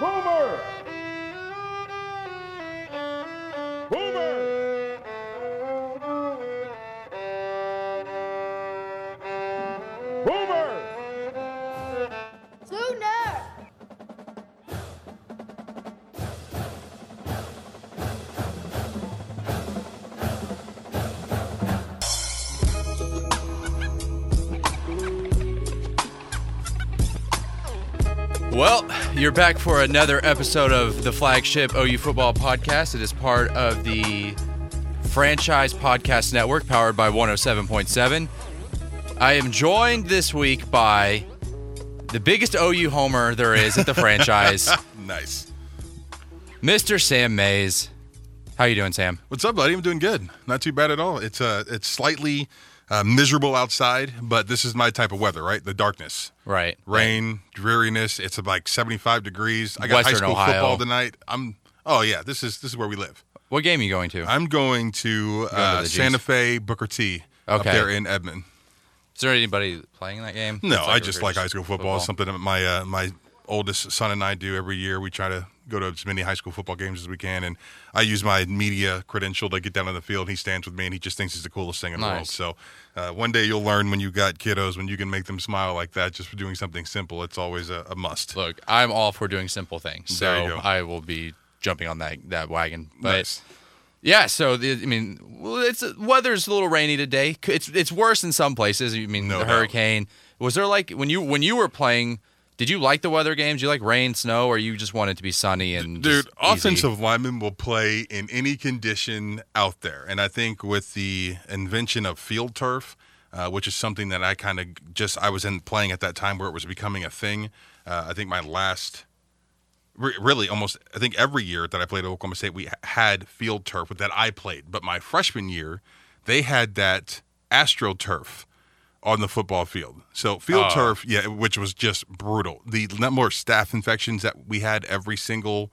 Boomer! Boomer! Boomer! Sooner! Well, you're back for another episode of the flagship OU Football Podcast. It is part of the Franchise Podcast Network powered by 107.7. I am joined this week by the biggest OU homer there is at the franchise, Nice. Mr. Sam Mayes. How you doing, Sam? What's up, buddy? I'm doing good. Not too bad at all. It's uh, it's slightly uh, miserable outside, but this is my type of weather, right? The darkness, Right. rain, dreariness. It's like 75 degrees. I got high school Ohio. football tonight. I'm. Oh yeah, this is this is where we live. What game are you going to? I'm going to uh, the G's. Santa Fe Booker T. Up Okay. there in Edmond. Is there anybody playing that game? No, It's I just like high school football. Something that my uh, my oldest son and I do every year. We try to go to as many high school football games as we can, and I use my media credential to get down on the field. He stands with me, and he just thinks he's the coolest thing in the world. So uh, one day you'll learn when you got kiddos when you can make them smile like that just for doing something simple. It's always a, a must. Look, I'm all for doing simple things, so. I will be jumping on that that wagon. But Nice. yeah, so the, I mean, well, it's weather's a little rainy today. It's it's worse in some places. I mean, No the doubt. hurricane. Was there like when you when you were playing? Did you like the weather games? You like rain, snow, or you just want it to be sunny and Dude, just easy? offensive linemen will play in any condition out there. And I think with the invention of field turf, uh, which is something that I kind of just, I was in playing at that time where it was becoming a thing. Uh, I think my last, re- really almost, I think every year that I played at Oklahoma State, we had field turf that I played. But my freshman year, they had that AstroTurf on the football field. So field Oh. turf, yeah, which was just brutal. The number of staph infections that we had every single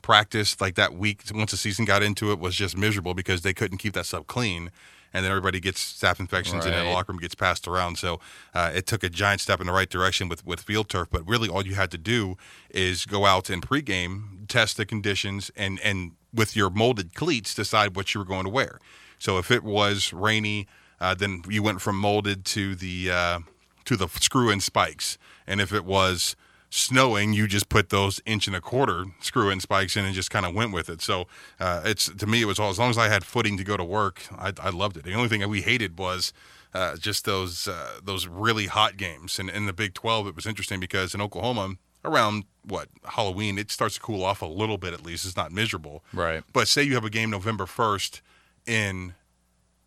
practice, like that week, once the season got into it, was just miserable because they couldn't keep that stuff clean. And then everybody gets staph infections, and then the locker room gets passed around. So uh, it took a giant step in the right direction with, with field turf. But really, all you had to do is go out and pregame, test the conditions, and and with your molded cleats, decide what you were going to wear. So if it was rainy, uh, then you went from molded to the uh, to the screw in spikes, and if it was snowing, you just put those inch and a quarter screw in spikes in and just kind of went with it. So uh, it's to me, it was all as long as I had footing to go to work, I, I loved it. The only thing that we hated was. Uh, just those uh, those really hot games, and in the Big Twelve, it was interesting because in Oklahoma, around what Halloween, it starts to cool off a little bit. At least it's not miserable, Right. But say you have a game November first in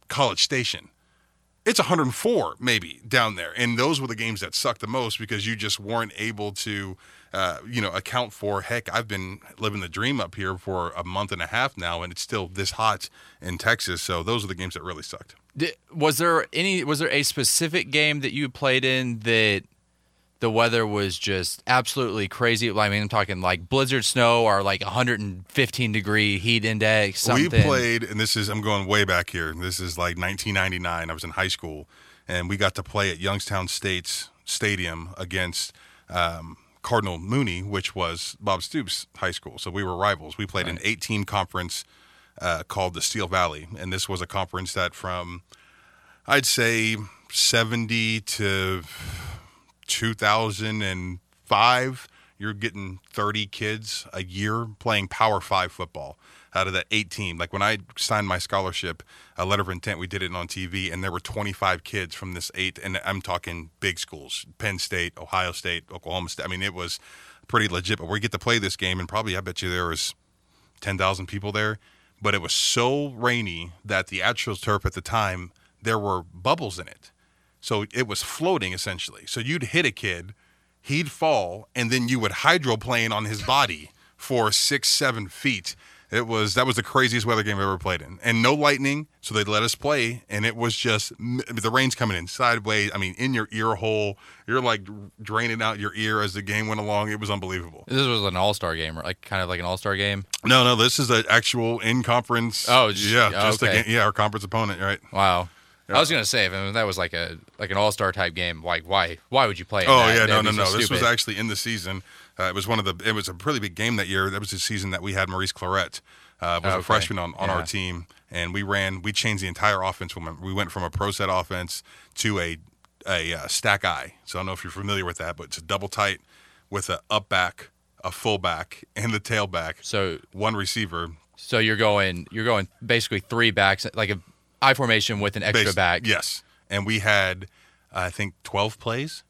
College Station. It's 104 maybe down there, and those were the games that sucked the most because you just weren't able to, uh, you know, account for. Heck, I've been living the dream up here for a month and a half now, and it's still this hot in Texas. So those are the games that really sucked. Di- was there any? Was there a specific game that you played in that the weather was just absolutely crazy? I mean, I'm talking like blizzard snow or like 115 degree heat index. Something. We played, and this is I'm going way back here. This is like 1999. I was in high school, and we got to play at Youngstown State's stadium against um, Cardinal Mooney, which was Bob Stoops High School. So we were rivals. We played an 8-team conference uh, called the Steel Valley, and this was a conference that from I'd say 70 to 2005, you're getting 30 kids a year playing Power Five football out of that eight team. Like when I signed my scholarship, a letter of intent, we did it on TV, and there were 25 kids from this eight, and I'm talking big schools Penn State, Ohio State, Oklahoma State. I mean, it was pretty legit. But we get to play this game, and probably, I bet you there was 10,000 people there. But it was so rainy that the actual turf at the time, there were bubbles in it. So it was floating essentially. So you'd hit a kid, he'd fall, and then you would hydroplane on his body for six, seven feet. It was that was the craziest weather game I've ever played in, and no lightning, so they let us play, and it was just the rain's coming in sideways. I mean, in your ear hole, you're like draining out your ear as the game went along. It was unbelievable. This was an all star game, right? like kind of like an all star game. No, no, this is an actual in conference. Oh, just- yeah, just okay. yeah, our conference opponent, right? Wow. I was gonna say, if mean, that was like a like an all star type game, like why why would you play? Oh that? yeah, no, That'd no, no. so This was actually in the season. Uh, it was one of the. It was a really big game that year. That was the season that we had Maurice Clarett. Uh, was Oh, a freshman on, on Yeah. our team, and we ran. We changed the entire offense. From we went from a pro set offense to a a uh, stack I. So I don't know if you're familiar with that, but it's a double tight with a up back, a full back, and the tailback. so One receiver. so you're going you're going basically three backs like a I formation with an extra base- back. Yes, and we had I think 12 plays.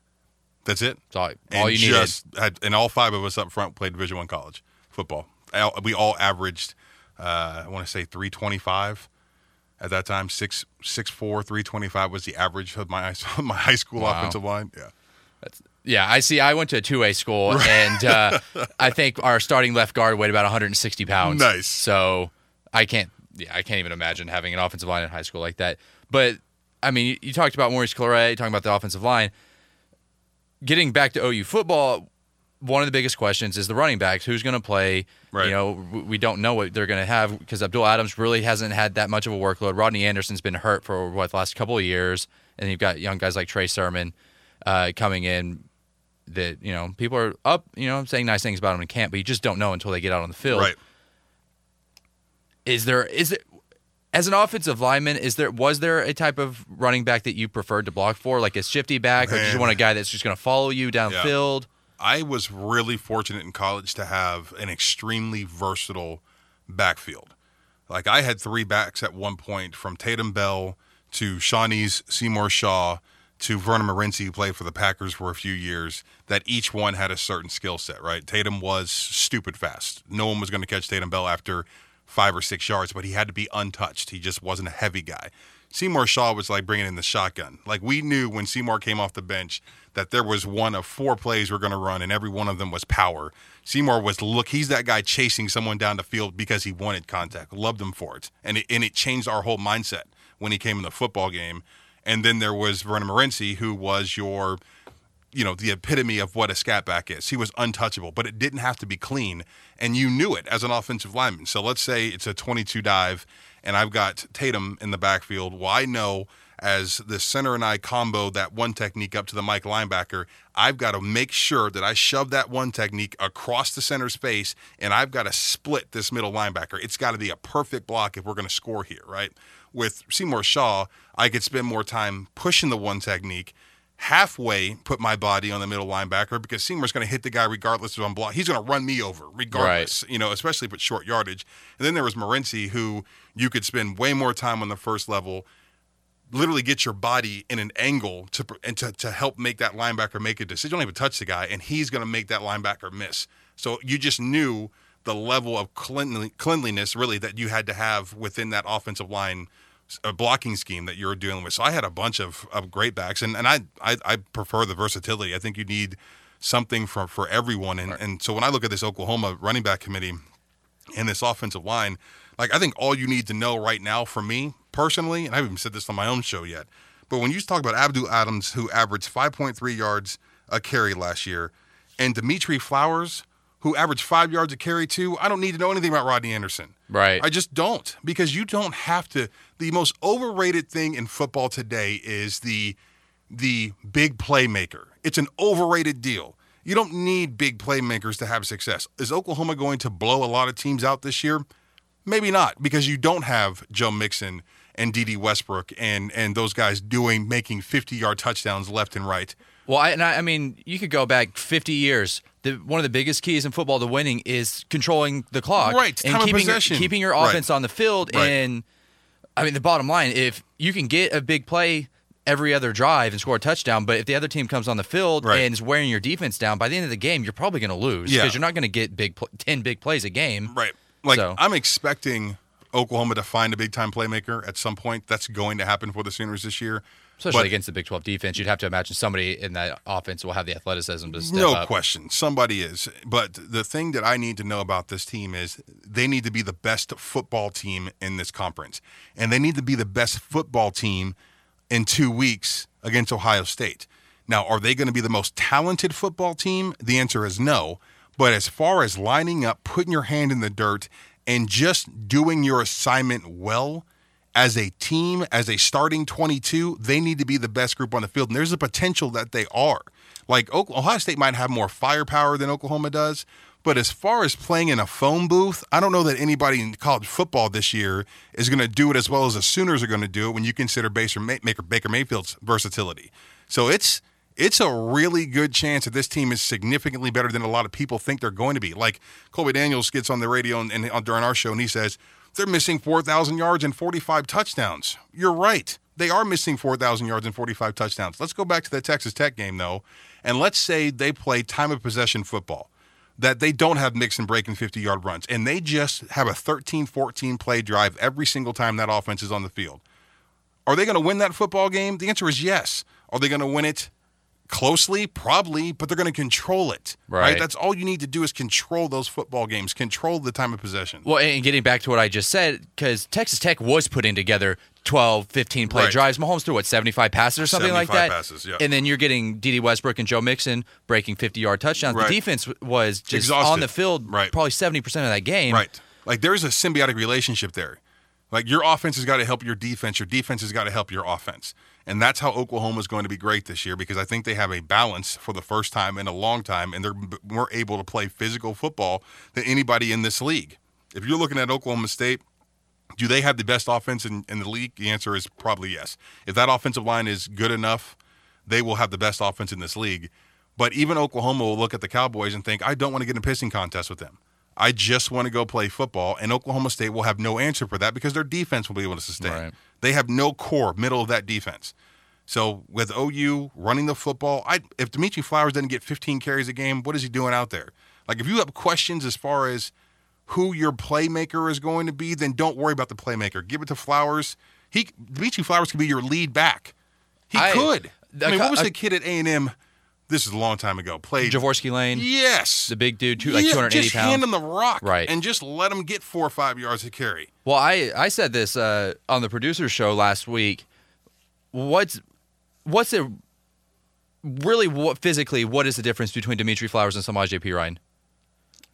That's it. That's all, and you just had, and all five of us up front played Division One college football. We all averaged, uh, I want to say, three twenty five at that time. Six six four, three twenty five was the average of my high- my high school Wow. offensive line. Yeah, needed. Yeah, I see. I went to a two A school, and uh, I think our starting left guard weighed about 160 pounds. Nice. So I can't. Yeah, I can't even imagine having an offensive line in high school like that. But I mean, you, you talked about Maurice Clarett, talking about the offensive line. Getting back to OU football, one of the biggest questions is the running backs. Who's going to play? Right. You know, we don't know what they're going to have because Abdul Adams really hasn't had that much of a workload. Rodney Anderson's been hurt for what the last couple of years, and you've got young guys like Trey Sermon uh, coming in. That you know, people are up. You know, saying nice things about them in camp, but you just don't know until they get out on the field. right. Is there is it as an offensive lineman, is there was there a type of running back that you preferred to block for, like a shifty back, or did you want a guy that's just going to follow you downfield? I was really fortunate in college to have an extremely versatile backfield. Like I had three backs at one point, from Tatum Bell to Shawnee's Seymour Shaw to Vernand Morency, who played for the Packers for a few years. That each one had a certain skill set. Right? Tatum was stupid fast. No one was going to catch Tatum Bell after five or six yards, but he had to be untouched. He just wasn't a heavy guy. Seymour Shaw was like bringing in the shotgun. Like we knew when Seymour came off the bench that there was one of four plays we're going to run, and every one of them was power. Seymour was look. He's that guy chasing someone down the field because he wanted contact. Loved him for it, and it, and it changed our whole mindset when he came in the football game. And then there was Vernand Morency, who was your you know, the epitome of what a scat back is. He was untouchable, but it didn't have to be clean. And you knew it as an offensive lineman. So let's say it's a 22 dive and I've got Tatum in the backfield. Well, I know as the center and I combo that one technique up to the Mike linebacker, I've got to make sure that I shove that one technique across the center's face and I've got to split this middle linebacker. It's got to be a perfect block if we're going to score here, right? With Seymour Shaw, I could spend more time pushing the one technique halfway put my body on the middle linebacker because Seymour's going to hit the guy regardless of I'm blocked. He's going to run me over regardless, you know, especially if it's short yardage. And then there was Morency, who you could spend way more time on the first level, literally get your body in an angle to and to, to help make that linebacker make a decision. You don't even touch the guy, and he's going to make that linebacker miss. So you just knew the level of cleanly, cleanliness really that you had to have within that offensive line a blocking scheme that you're dealing with. So I had a bunch of, of great backs, and, and I, I I prefer the versatility. I think you need something for for everyone. And and so when I look at this Oklahoma running back committee and this offensive line, like I think all you need to know right now for me personally, and I haven't even said this on my own show yet, but when you talk about Abdul Adams, who averaged 5.3 yards a carry last year, and Dimitri Flowers, who averaged five yards a carry too, I don't need to know anything about Rodney Anderson. Right. I just don't because you don't have to. The most overrated thing in football today is the the big playmaker. It's an overrated deal. You don't need big playmakers to have success. Is Oklahoma going to blow a lot of teams out this year? Maybe not because you don't have Joe Mixon and Dede Westbrook and and those guys doing making 50 yard touchdowns left and right. Well, I, and I, I mean, you could go back 50 years. The, one of the biggest keys in football to winning is controlling the clock, Right, And time of keeping your, possession. keeping your Right. offense on the field. Right. And I mean, the bottom line, if you can get a big play every other drive and score a touchdown, but if the other team comes on the field Right. and is wearing your defense down, by the end of the game, you're probably going to lose because Yeah. you're not going to get big pl- 10 big plays a game. Right. Like So- I'm expecting Oklahoma to find a big time playmaker at some point. That's going to happen for the Sooners this year. Especially But- against the Big 12 defense, you'd have to imagine somebody in that offense will have the athleticism to step no up. question. Somebody is. But the thing that I need to know about this team is they need to be the best football team in this conference. And they need to be the best football team in two weeks against Ohio State. Now, are they going to be the most talented football team? The answer is no. But as far as lining up, putting your hand in the dirt, and just doing your assignment well as a team, as a starting 22, they need to be the best group on the field. And there's a potential that they are. Like Ohio State might have more firepower than Oklahoma does, but as far as playing in a phone booth, I don't know that anybody in college football this year is going to do it as well as the Sooners are going to do it when you consider Baker, Mayfield's versatility. So it's it's a really good chance that this team is significantly better than a lot of people think they're going to be. Like Colby Daniels gets on the radio and, and uh, during our show and he says they're missing 4,000 yards and 45 touchdowns. You're right. They are missing 4,000 yards and 45 touchdowns. Let's go back to the Texas Tech game though, and let's say they play time of possession football that they don't have Mixon breaking 50 yard runs and they just have a 13 14 play drive every single time that offense is on the field. Are they going to win that football game? The answer is yes. Are they going to win it closely? Probably, but they're going to control it. Right. right. That's all you need to do is control those football games, control the time of possession. Well, and getting back to what I just said, because Texas Tech was putting together 12, 15 play right. drives. Mahomes threw what, 75 passes or something like that? passes, yeah. And then you're getting Dede Westbrook and Joe Mixon breaking 50 yard touchdowns. Right. The defense was just Exhausted. on the field right. probably 70% of that game. Right. Like there's a symbiotic relationship there. Like your offense has got to help your defense, your defense has got to help your offense. And that's how Oklahoma is going to be great this year because I think they have a balance for the first time in a long time and they're more able to play physical football than anybody in this league. If you're looking at Oklahoma State, do they have the best offense in, in the league? The answer is probably yes. If that offensive line is good enough, they will have the best offense in this league. But even Oklahoma will look at the Cowboys and think, I don't want to get in a pissing contest with them. I just want to go play football. And Oklahoma State will have no answer for that because their defense will be able to sustain. Right. They have no core, middle of that defense. So with OU running the football, I, if Dimitri Flowers doesn't get 15 carries a game, what is he doing out there? Like if you have questions as far as who your playmaker is going to be, then don't worry about the playmaker. Give it to Flowers. He Dimitri Flowers could be your lead back. He I, could. I mean, what was the kid at A and M? This is a long time ago. Played Jorvorskie Lane. Yes, the big dude, two, like yeah, 280 just pounds. hand him the rock, right, and just let him get four or five yards to carry. Well, I I said this uh, on the producer's show last week. What's what's it really? What physically? What is the difference between Dimitri Flowers and Samaje Perine?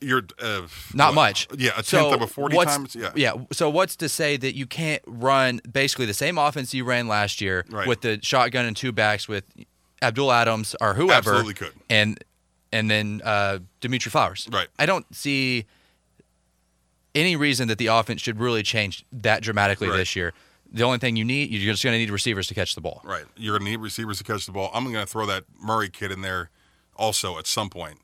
You're uh, not what, much. Yeah, a tenth so of a forty times. Yeah. Yeah. So what's to say that you can't run basically the same offense you ran last year right. with the shotgun and two backs with Abdul Adams or whoever, absolutely could, and and then uh, Dimitri Flowers. Right. I don't see any reason that the offense should really change that dramatically right. this year. The only thing you need, you're just going to need receivers to catch the ball. Right. You're going to need receivers to catch the ball. I'm going to throw that Murray kid in there also at some point.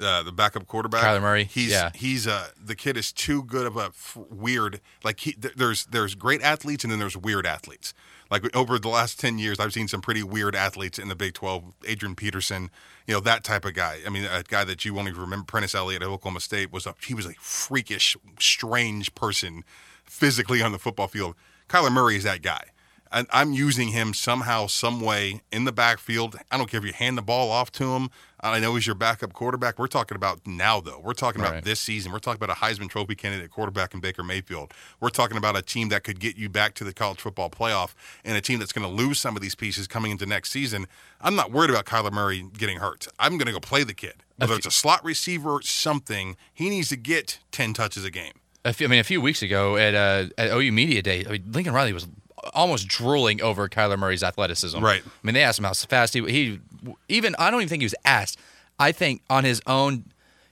Uh, the backup quarterback, Kyler Murray. He's yeah. he's uh the kid is too good of a f- weird like he th- there's there's great athletes and then there's weird athletes. Like over the last 10 years, I've seen some pretty weird athletes in the Big 12. Adrian Peterson, you know, that type of guy. I mean, a guy that you won't even remember, Prentiss Elliott at Oklahoma State, was a, he was a freakish, strange person physically on the football field. Kyler Murray is that guy. I'm using him somehow, some way in the backfield. I don't care if you hand the ball off to him. I know he's your backup quarterback. We're talking about now, though. We're talking about right. this season. We're talking about a Heisman Trophy candidate quarterback in Baker Mayfield. We're talking about a team that could get you back to the college football playoff and a team that's going to lose some of these pieces coming into next season. I'm not worried about Kyler Murray getting hurt. I'm going to go play the kid. Whether it's a slot receiver, or something, he needs to get 10 touches a game. I mean, a few weeks ago at, uh, at OU Media Day, I mean, Lincoln Riley was almost drooling over Kyler Murray's athleticism. Right. I mean, they asked him how fast he, he even I don't even think he was asked. I think on his own,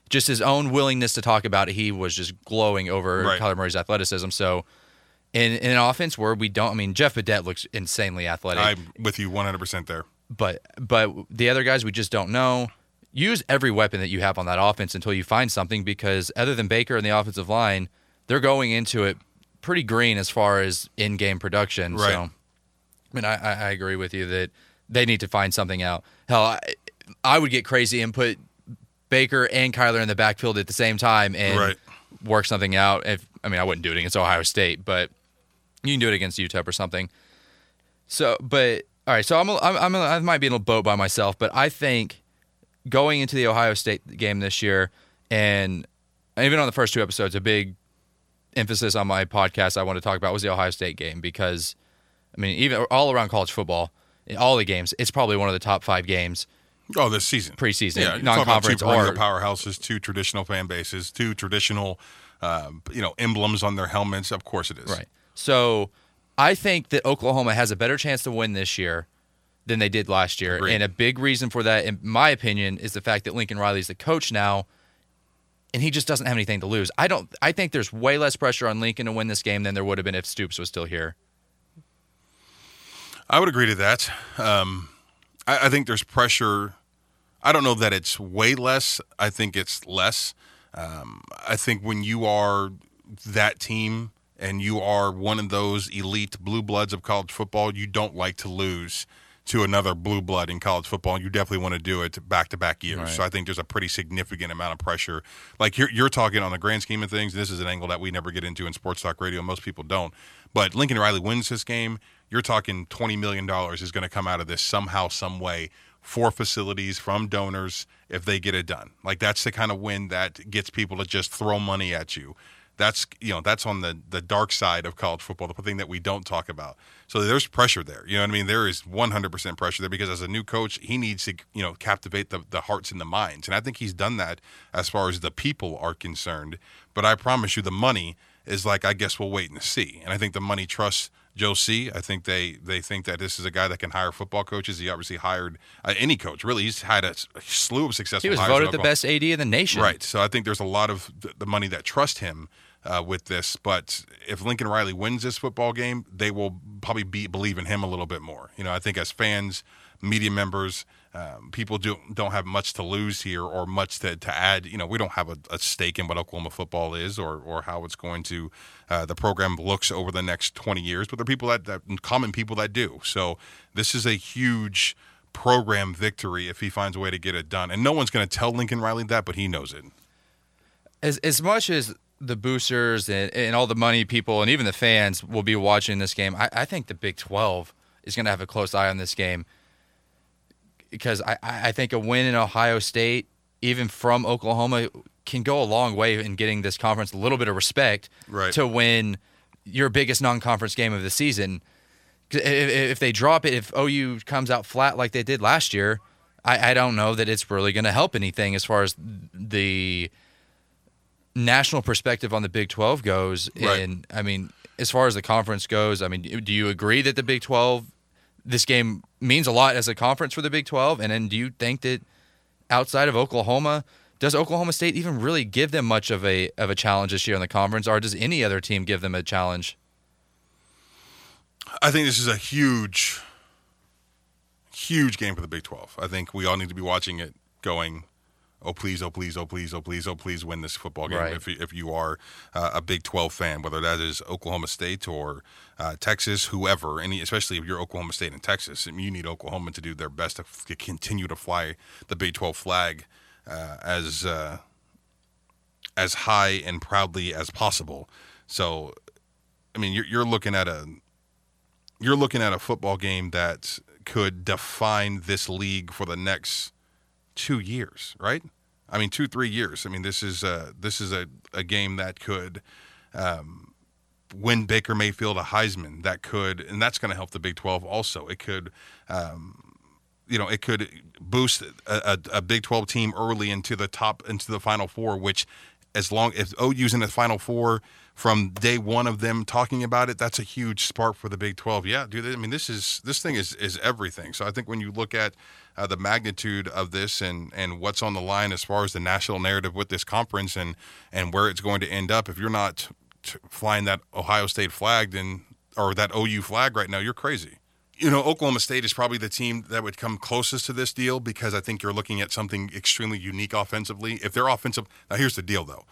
just his own willingness to talk about it, he was just glowing over right. Kyler Murray's athleticism. So, in, in an offense where we don't, I mean, Jeff Badet looks insanely athletic. I'm with you 100% there. But but the other guys we just don't know. Use every weapon that you have on that offense until you find something because other than Baker and the offensive line, they're going into it pretty green as far as in-game production. Right. So, I mean, I, I agree with you that they need to find something out. Hell, I, I would get crazy and put Baker and Kyler in the backfield at the same time and right. work something out. If I mean, I wouldn't do it against Ohio State, but you can do it against UTEP or something. So, but all right, so I'm, I'm, I'm I might be in a boat by myself, but I think going into the Ohio State game this year, and even on the first two episodes, a big emphasis on my podcast I want to talk about was the Ohio State game because, I mean, even all around college football, in all the games, it's probably one of the top five games. Oh, this season, preseason, yeah, non-conference, two or powerhouses, two traditional fan bases, two traditional, uh, you know, emblems on their helmets. Of course, it is right. So, I think that Oklahoma has a better chance to win this year than they did last year. Agreed. And a big reason for that, in my opinion, is the fact that Lincoln Riley's the coach now, and he just doesn't have anything to lose. I don't. I think there's way less pressure on Lincoln to win this game than there would have been if Stoops was still here. I would agree to that. Um, I, I think there's pressure. I don't know that it's way less. I think it's less. Um, I think when you are that team and you are one of those elite blue bloods of college football, you don't like to lose to another blue blood in college football. You definitely want to do it back to back years. Right. So I think there's a pretty significant amount of pressure. Like you're, you're talking on the grand scheme of things. This is an angle that we never get into in sports talk radio. Most people don't. But Lincoln Riley wins this game. You're talking $20 million is going to come out of this somehow, some way for facilities from donors if they get it done. Like that's the kind of win that gets people to just throw money at you. That's you know that's on the the dark side of college football, the thing that we don't talk about. So there's pressure there. You know what I mean? There is 100% pressure there because as a new coach, he needs to you know captivate the the hearts and the minds, and I think he's done that as far as the people are concerned. But I promise you, the money is like I guess we'll wait and see. And I think the money trusts Joe C. I think they they think that this is a guy that can hire football coaches. He obviously hired uh, any coach. Really, he's had a, a slew of successful. He was voted the best AD in the nation. Right. So I think there's a lot of th- the money that trust him uh, with this. But if Lincoln Riley wins this football game, they will probably be believe in him a little bit more. You know, I think as fans, media members, um, people do don't have much to lose here or much to, to add. You know, we don't have a, a stake in what Oklahoma football is or or how it's going to uh, the program looks over the next 20 years. But there are people that, that common people that do. So this is a huge program victory if he finds a way to get it done. And no one's going to tell Lincoln Riley that, but he knows it. as as much as the boosters and, and all the money people and even the fans will be watching this game, I, I think the Big Twelve is going to have a close eye on this game because I, I think a win in Ohio State, even from Oklahoma, can go a long way in getting this conference a little bit of respect Right. to win your biggest non-conference game of the season. If, if they drop it, if OU comes out flat like they did last year, I, I don't know that it's really going to help anything as far as the national perspective on the Big 12 goes. Right. And I mean, as far as the conference goes, I mean, do you agree that the Big 12, this game means a lot as a conference for the Big 12? And then do you think that outside of Oklahoma, does Oklahoma State even really give them much of a of a challenge this year in the conference, or does any other team give them a challenge? I think this is a huge, huge game for the Big 12. I think we all need to be watching it going, oh, please, oh, please, oh, please, oh, please, oh, please win this football game Right. if, you- if you are uh, a Big 12 fan, whether that is Oklahoma State or uh, Texas, whoever, any, especially if you're Oklahoma State and Texas, I mean, you need Oklahoma to do their best to f- continue to fly the Big 12 flag uh, as uh, as high and proudly as possible. So, I mean, you're, you're looking at a you're looking at a football game that could define this league for the next two years, right? I mean, two three years. I mean, this is a, this is a, a game that could um, win Baker Mayfield a Heisman. That could, and that's going to help the Big Twelve also. It could. Um, you know, it could boost a, a, a Big 12 team early into the top, into the Final Four, which, as long as OU's in the Final Four from day one of them talking about it, that's a huge spark for the Big 12. Yeah, dude. I mean, this is this thing is is everything. So I think when you look at uh, the magnitude of this and and what's on the line as far as the national narrative with this conference and and where it's going to end up, if you're not t- flying that Ohio State flag, then or that OU flag right now, you're crazy. You know, Oklahoma State is probably the team that would come closest to this deal because I think you're looking at something extremely unique offensively. If their offensive, now here's the deal though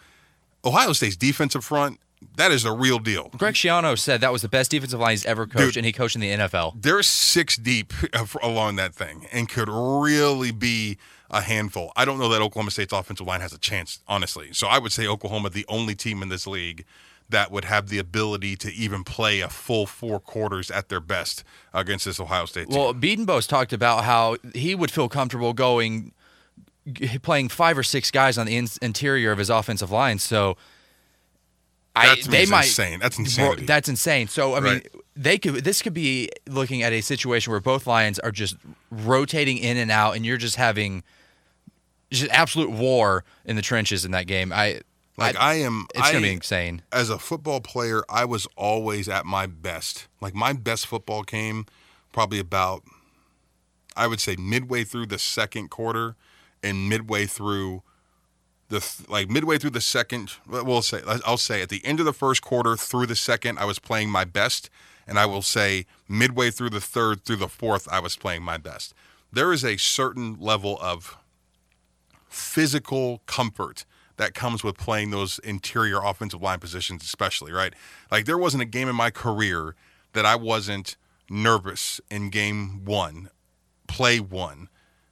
Ohio State's defensive front, that is a real deal. Greg Schiano said that was the best defensive line he's ever coached, Dude. and he coached in the NFL. They're six deep along that thing and could really be a handful. I don't know that Oklahoma State's offensive line has a chance, honestly. So I would say Oklahoma, the only team in this league that would have the ability to even play a full four quarters at their best against this Ohio State team. Well, Bedenbaugh talked about how he would feel comfortable going playing five or six guys on the in- interior of his offensive line. So I they might insane. That's insanity. That's insane. So I mean, Right. they could this could be looking at a situation where both lines are just rotating in and out, and you're just having just absolute war in the trenches in that game. I Like I, am, It's I, gonna be insane. as a football player, I was always at my best. Like my best football came probably about, I would say, midway through the second quarter and midway through the th- like midway through the second. We'll say I'll say at the end of the first quarter through the second, I was playing my best, and I will say midway through the third through the fourth, I was playing my best. There is a certain level of physical comfort that comes with playing those interior offensive line positions, especially, right? Like, there wasn't a game in my career that I wasn't nervous in game one, play one,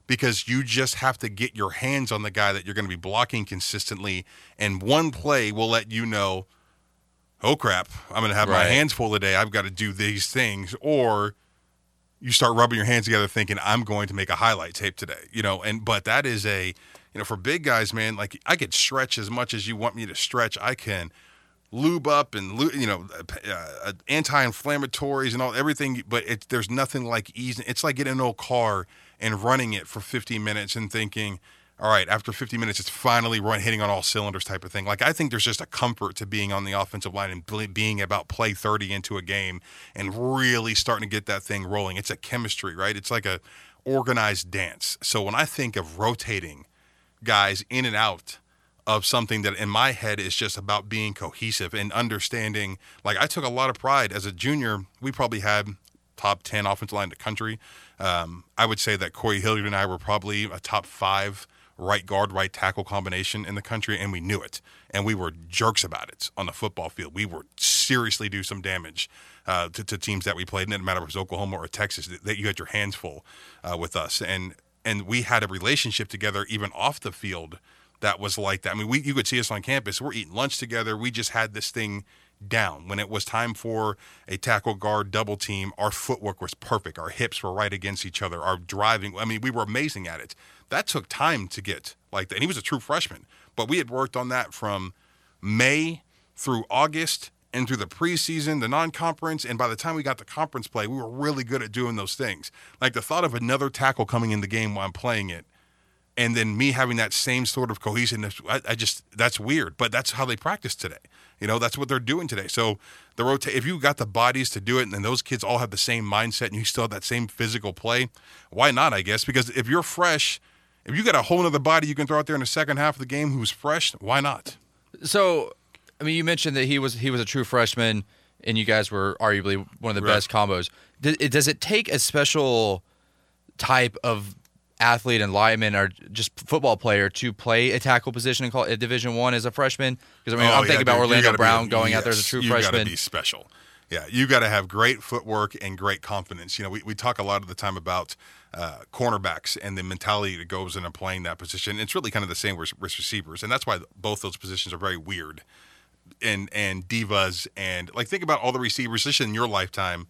because you just have to get your hands on the guy that you're going to be blocking consistently. And one play will let you know, oh crap, I'm going to have my hands full today. I've got to do these things. Or, you start rubbing your hands together thinking I'm going to make a highlight tape today, you know, and but that is a you know for big guys, man, like I could stretch as much as you want me to stretch. I can lube up and you know uh, uh, anti-inflammatories and all everything, but it, there's nothing like easing. It's like getting an old car and running it for 50 minutes and thinking, all right, after 50 minutes, it's finally run hitting on all cylinders type of thing. Like I think there's just a comfort to being on the offensive line and being about play 30 into a game and really starting to get that thing rolling. It's a chemistry, right? It's like a organized dance. So when I think of rotating guys in and out of something that in my head is just about being cohesive and understanding. Like I took a lot of pride as a junior. We probably had top 10 offensive line in the country. Um, I would say that Corey Hilliard and I were probably a top five right guard, right tackle combination in the country, and we knew it. And we were jerks about it on the football field. We were seriously do some damage uh, to, to teams that we played. It didn't matter if it was Oklahoma or Texas, that, you had your hands full uh, with us. And and we had a relationship together even off the field that was like that. I mean, we you could see us on campus. We're eating lunch together. We just had this thing down. When it was time for a tackle guard double team, our footwork was perfect. Our hips were right against each other. Our driving, I mean, we were amazing at it. That took time to get like that. And he was a true freshman, but we had worked on that from May through August and through the preseason, the non-conference, and by the time we got to conference play, we were really good at doing those things. Like the thought of another tackle coming in the game while I'm playing it and then me having that same sort of cohesiveness I, I just that's weird but that's how they practice today. You know that's what they're doing today. So the rota- if you got the bodies to do it and then those kids all have the same mindset and you still have that same physical play why not i guess? Because if you're fresh if you got a whole other body you can throw out there in the second half of the game who's fresh why not? So, I mean, you mentioned that he was he was a true freshman, and you guys were arguably one of the Right. best combos. Does it, does it take a special type of athlete and lineman or just football player to play a tackle position in call, Division One as a freshman? Because I mean, Oh, I'm yeah, thinking about dude, Orlando Brown going out there as a yes, true you gotta be special. Yeah, you got to have great footwork and great confidence. You know, we, we talk a lot of the time about uh, cornerbacks and the mentality that goes into playing that position. It's really kind of the same with, with receivers, and that's why both those positions are very weird and and divas and like think about all the receivers just in your lifetime.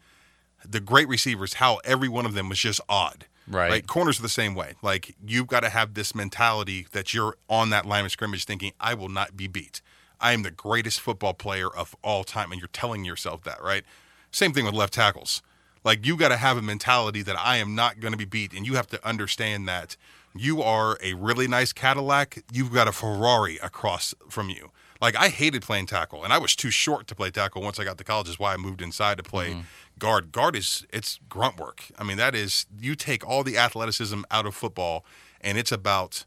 The great receivers, how every one of them was just odd. Right. Like corners are the same way. Like you've got to have this mentality that you're on that line of scrimmage thinking, I will not be beat. I am the greatest football player of all time. And you're telling yourself that, right? Same thing with left tackles. Like you got to have a mentality that I am not going to be beat. And you have to understand that you are a really nice Cadillac. You've got a Ferrari across from you. Like I hated playing tackle, and I was too short to play tackle once I got to college. Is why I moved inside to play mm-hmm. guard. Guard is it's grunt work. I mean, that is you take all the athleticism out of football, and it's about,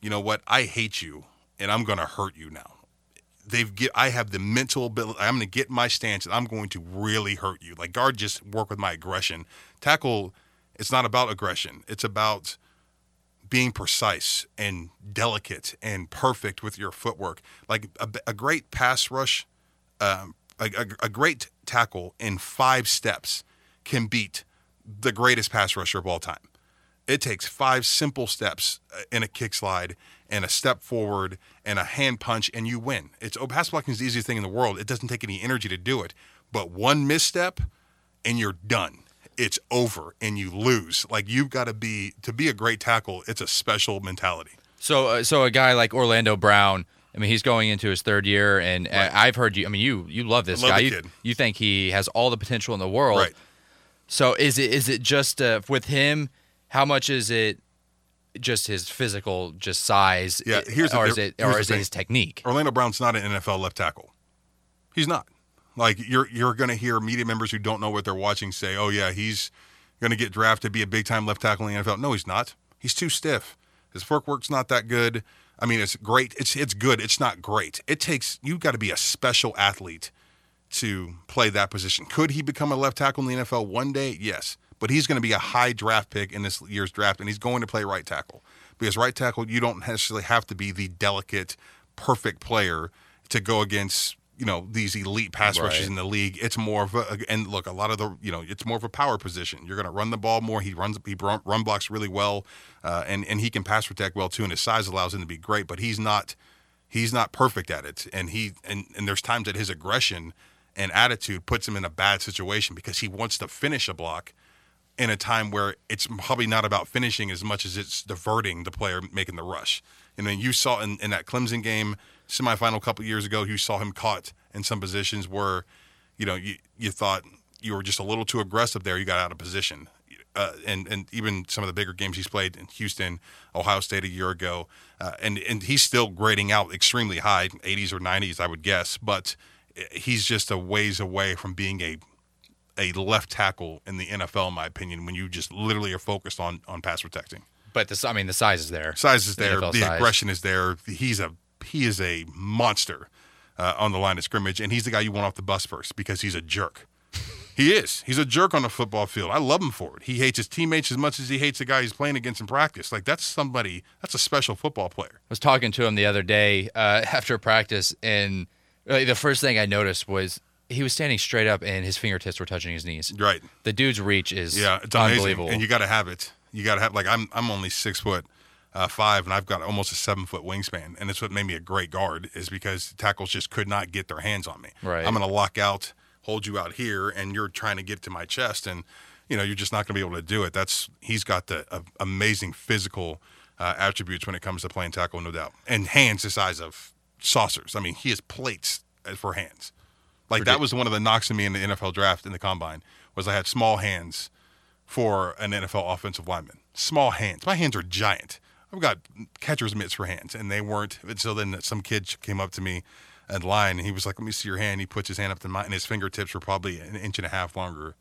you know what? I hate you, and I'm going to hurt you now. They've get. I have the mental ability. I'm going to get my stance, and I'm going to really hurt you. Like guard, just work with my aggression. Tackle, it's not about aggression. It's about being precise and delicate and perfect with your footwork. Like a, a great pass rush, um, a, a, a great tackle in five steps can beat the greatest pass rusher of all time. It takes five simple steps uh, in a kick slide and a step forward and a hand punch, and you win. It's oh, pass blocking is the easiest thing in the world. It doesn't take any energy to do it, but one misstep, and you're done. It's over, and you lose. Like you've got to be to be a great tackle. It's a special mentality. So, uh, so a guy like Orlando Brown. I mean, he's going into his third year, and uh, I've heard you. I mean, you you love this love guy. You, you think he has all the potential in the world. Right. So, is it is it just uh, with him? How much is it just his physical, just size? Yeah, here's the- or is it, or is it his technique? Orlando Brown's not an NFL left tackle. He's not. Like you're you're going to hear media members who don't know what they're watching say, "Oh yeah, he's going to get drafted to be a big time left tackle in the NFL." No, he's not. He's too stiff. His footwork's not that good. I mean, it's great. It's it's good. It's not great. It takes you've got to be a special athlete to play that position. Could he become a left tackle in the NFL one day? Yes. But he's going to be a high draft pick in this year's draft, and he's going to play right tackle. Because right tackle, you don't necessarily have to be the delicate, perfect player to go against you know these elite pass rushers in the league. It's more of a and look a lot of the you know it's more of a power position. You're going to run the ball more. He runs he run, run blocks really well, uh, and and he can pass protect well too. And his size allows him to be great, but he's not he's not perfect at it. And he and and there's times that his aggression and attitude puts him in a bad situation because he wants to finish a block in a time where it's probably not about finishing as much as it's diverting the player making the rush. You know, you saw in, in that Clemson game semifinal a couple years ago, you saw him caught in some positions where, you know, you you thought you were just a little too aggressive there. You got out of position. Uh, and and even some of the bigger games he's played in Houston, Ohio State a year ago, uh, and and he's still grading out extremely high, 80s or 90s, I would guess. But he's just a ways away from being a a left tackle in the NFL, in my opinion, when you just literally are focused on on pass protecting. But the I mean, the size is there. Size is The there, NFL the aggression is there. He's a he is a monster uh, on the line of scrimmage, and he's the guy you want off the bus first because he's a jerk. He is. He's a jerk on the football field. I love him for it. He hates his teammates as much as he hates the guy he's playing against in practice. Like that's somebody. That's a special football player. I was talking to him the other day uh, after practice, and the first thing I noticed was he was standing straight up, and his fingertips were touching his knees. Right. The dude's reach is Yeah, it's amazing, unbelievable. and you got to have it. You got to have like I'm I'm only six foot uh, five, and I've got almost a seven foot wingspan, and it's what made me a great guard is because tackles just could not get their hands on me. Right. I'm going to lock out, hold you out here, and you're trying to get to my chest, and you know you're just not going to be able to do it. That's he's got the uh, amazing physical uh, attributes when it comes to playing tackle, no doubt, and hands the size of saucers. I mean, he has plates uh, for hands. Like that was one of the knocks on me in the NFL draft in the combine was I had small hands for an NFL offensive lineman. Small hands. My hands are giant. I've got catcher's mitts for hands, and they weren't. And so then some kid came up to me at line, and he was like, "Let me see your hand." He puts his hand up to mine, and his fingertips were probably an inch and a half longer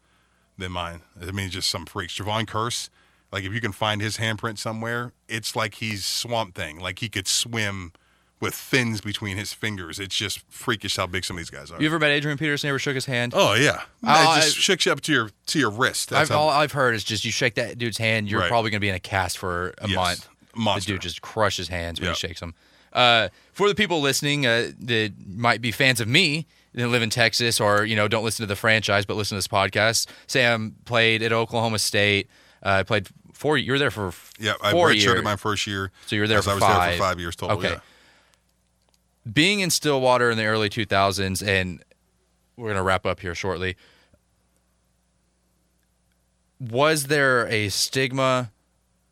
than mine. I mean, just some freaks. Jevon Kearse, like if you can find his handprint somewhere, it's like he's Swamp Thing. Like he could swim with fins between his fingers. It's just freakish how big some of these guys are. you ever met Adrian Peterson? Ever shook his hand? Oh yeah, Oh, it just I- shakes you up to your to your wrist. That's I've, how, all I've heard is just you shake that dude's hand, you're Right. probably going to be in a cast for a Yes. month. Monster. The dude just crushes hands when Yep. he shakes them. Uh, for the people listening uh, that might be fans of me that live in Texas or you know don't listen to the franchise but listen to this podcast, Sam played at Oklahoma State. Uh, played four. You were there for yeah, I redshirted my first year. So you were there for I was there five. for five years total. Okay. Yeah. being in Stillwater in the early 2000s, and we're going to wrap up here shortly. Was there a stigma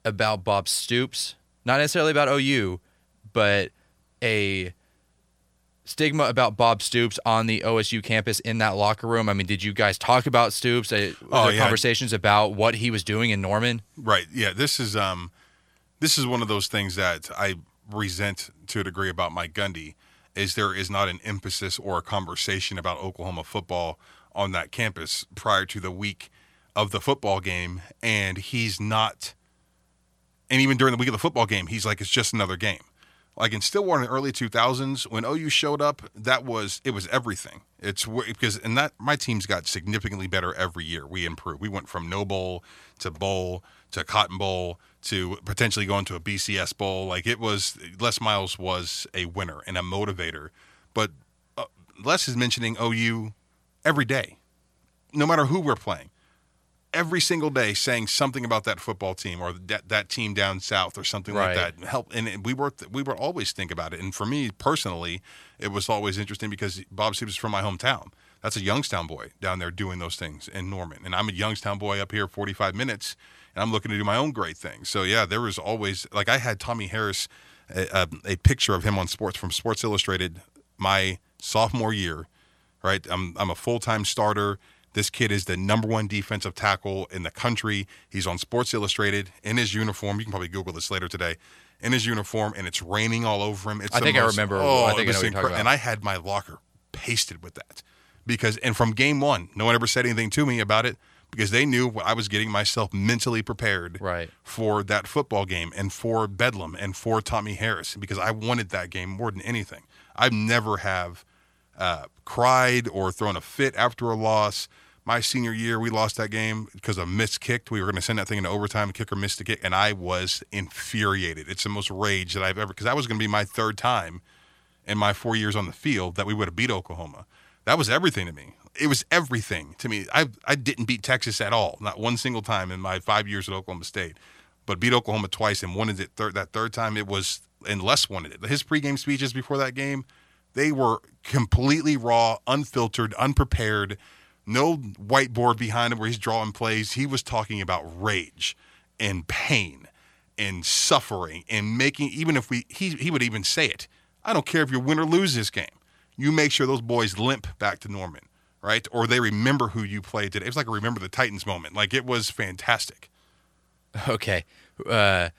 about Bob Stoops? Not necessarily about OU, but a stigma about Bob Stoops on the OSU campus in that locker room. I mean, did you guys talk about Stoops? Uh, Oh, yeah. conversations about what he was doing in Norman? Right. Yeah. This is um, this is one of those things that I resent to a degree about Mike Gundy, is there is not an emphasis or a conversation about Oklahoma football on that campus prior to the week of the football game, and he's not. And even during the week of the football game, he's like, it's just another game. Like in Stillwater in the early 2000s, when OU showed up, that was it was everything. It's because and that my team's got significantly better every year. We improved. We went from no bowl to bowl to Cotton Bowl to potentially going to a BCS bowl. Like it was Les Miles was a winner and a motivator. But uh, Les is mentioning OU every day, no matter who we're playing every single day saying something about that football team or that, that team down south or something Right. like that. Help, and we were we were always think about it. And for me personally, it was always interesting because Bob Stoops is from my hometown. That's a Youngstown boy down there doing those things in Norman, and I'm a Youngstown boy up here 45 minutes, and I'm looking to do my own great thing. So yeah, there was always like I had Tommie Harris, a, a, a picture of him on sports from Sports Illustrated my sophomore year right? I'm I'm a full time starter. This kid is the number one defensive tackle in the country. He's on Sports Illustrated in his uniform. You can probably Google this later today. In his uniform, and it's raining all over him. It's I think I remember- Oh, I think I know was what you're talking incre- about. And I had my locker pasted with that because, and from game one, no one ever said anything to me about it because they knew I was getting myself mentally prepared Right. for that football game and for Bedlam and for Tommie Harris because I wanted that game more than anything. I've never have uh, cried or thrown a fit after a loss. My senior year, we lost that game because a missed kicked. We were going to send that thing into overtime. The kicker missed the kick, and I was infuriated. It's the most rage that I've ever because that was going to be my third time in my four years on the field that we would have beat Oklahoma. That was everything to me. It was everything to me. I I didn't beat Texas at all, not one single time in my five years at Oklahoma State, but beat Oklahoma twice and wanted it third. That third time, it was and Les wanted it. His pregame speeches before that game, they were completely raw, unfiltered, unprepared. No whiteboard behind him where he's drawing plays. He was talking about rage and pain and suffering and making even if we he he would even say it. I don't care if you win or lose this game. You make sure those boys limp back to Norman, right? Or they remember who you played today. It was like a remember the Titans moment. Like it was fantastic. Okay. Uh,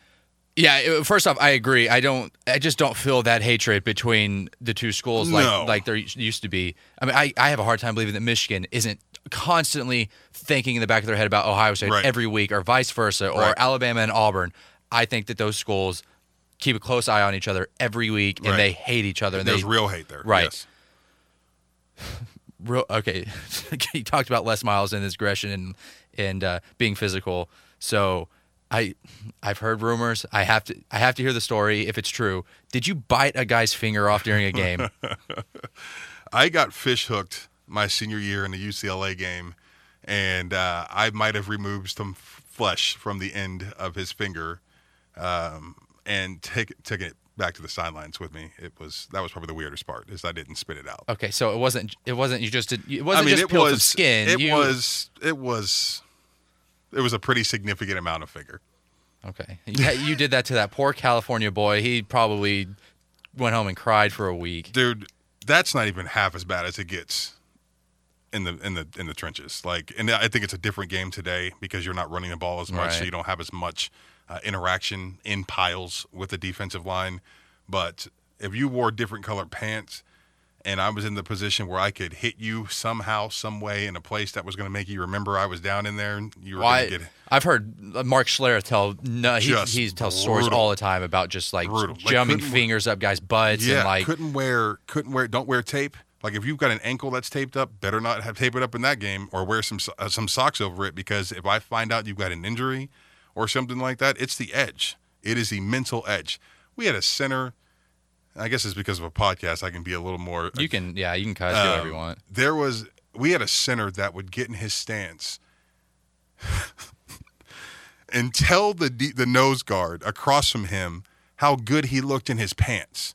yeah. First off, I agree. I don't. I just don't feel that hatred between the two schools like No. like there used to be. I mean, I, I have a hard time believing that Michigan isn't constantly thinking in the back of their head about Ohio State Right. every week, or vice versa, or Right. Alabama and Auburn. I think that those schools keep a close eye on each other every week, and Right. they hate each other. And There's they real hate there. Right. Yes. real okay you talked about les miles and his aggression and and uh, being physical so i i've heard rumors i have to i have to hear the story if it's true did you bite a guy's finger off during a game I got fish hooked my senior year in the UCLA game, and uh, I might have removed some flesh from the end of his finger, um, and take took it back to the sidelines with me. It was that was probably the weirdest part is I didn't spit it out. okay so it wasn't it wasn't you just did it wasn't I mean, just it peeled was skin It you, was it was it was a pretty significant amount of figure. okay. Yeah, you did that to that poor california boy. He probably went home and cried for a week. Dude that's not even half as bad as it gets in the in the in the trenches. Like and i think it's a different game today because you're not running the ball as much so you don't have as much uh, interaction in piles with the defensive line. But if you wore different colored pants and i was in the position where i could hit you somehow some way in a place that was going to make you remember i was down in there and you were Why, going to get I've heard Mark Schler tell no, he, he tells stories all the time about just like Brutal. Like, jamming couldn't- fingers up guys' butts yeah and like couldn't wear couldn't wear don't wear tape. Like if you've got an ankle that's taped up better not have tape it up in that game or wear some uh, some socks over it because if i find out you've got an injury or something like that it's the edge. It is the mental edge. We had a center i guess it's because of a podcast i can be a little more You can, yeah, you can cuss do whatever you um, want. there was we had a center that would get in his stance and tell the the nose guard across from him how good he looked in his pants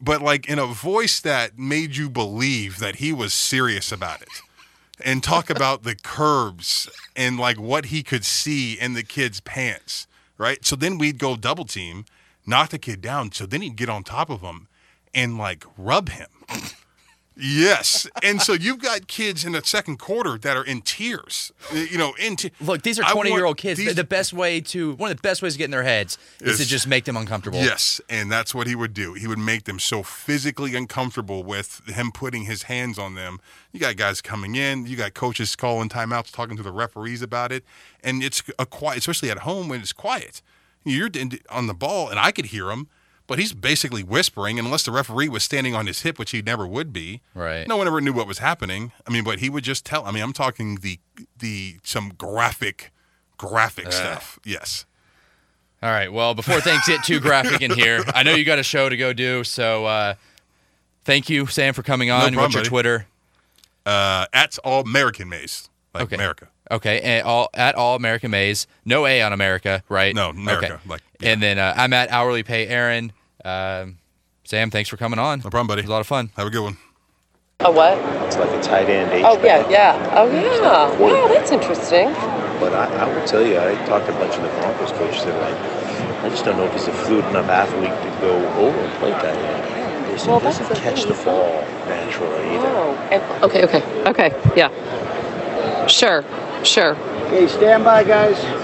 but like in a voice that made you believe that he was serious about it and talk about the curves and like what he could see in the kid's pants right so then we'd go double team knock the kid down so then he'd get on top of him and like rub him Yes, and so you've got kids in the second quarter that are in tears. You know, in te- Look, these are twenty-year-old kids. these- the best way to, one of the best ways to get in their heads is to just make them uncomfortable. Yes, and that's what he would do. He would make them so physically uncomfortable with him putting his hands on them. You got guys coming in, you got coaches calling timeouts, talking to the referees about it, and it's a quiet, especially at home when it's quiet. You're on the ball, and I could hear him, but he's basically whispering, unless the referee was standing on his hip, which he never would be. Right. No one ever knew what was happening. I mean, but he would just tell. I mean, I'm talking the the some graphic, graphic stuff. Yes. All right. Well, before things get too graphic in here, I know you got a show to go do. So uh, thank you, Sam, for coming on. No problem, What's your buddy. Twitter? Uh, at all American Mayes, like Okay. America. Okay. And all, at All American Mayes. No A on America, right? No, America, Okay. like, yeah. And then uh, I'm at Hourly Pay Aaron. Um, Sam, thanks for coming on. No problem, buddy. It was a lot of fun. Have a good one. A what? It's like a tight end. Oh H-back. yeah, yeah. Oh yeah. Wow, that's interesting. But I, I will tell you, I talked to a bunch of the Broncos coaches. They're like, I just don't know if he's a fluid enough athlete to go over and play tight end. They said Well, he doesn't catch thing, the ball naturally either. Oh. And, okay, okay, okay. Yeah. Sure, sure. Okay, stand by, guys.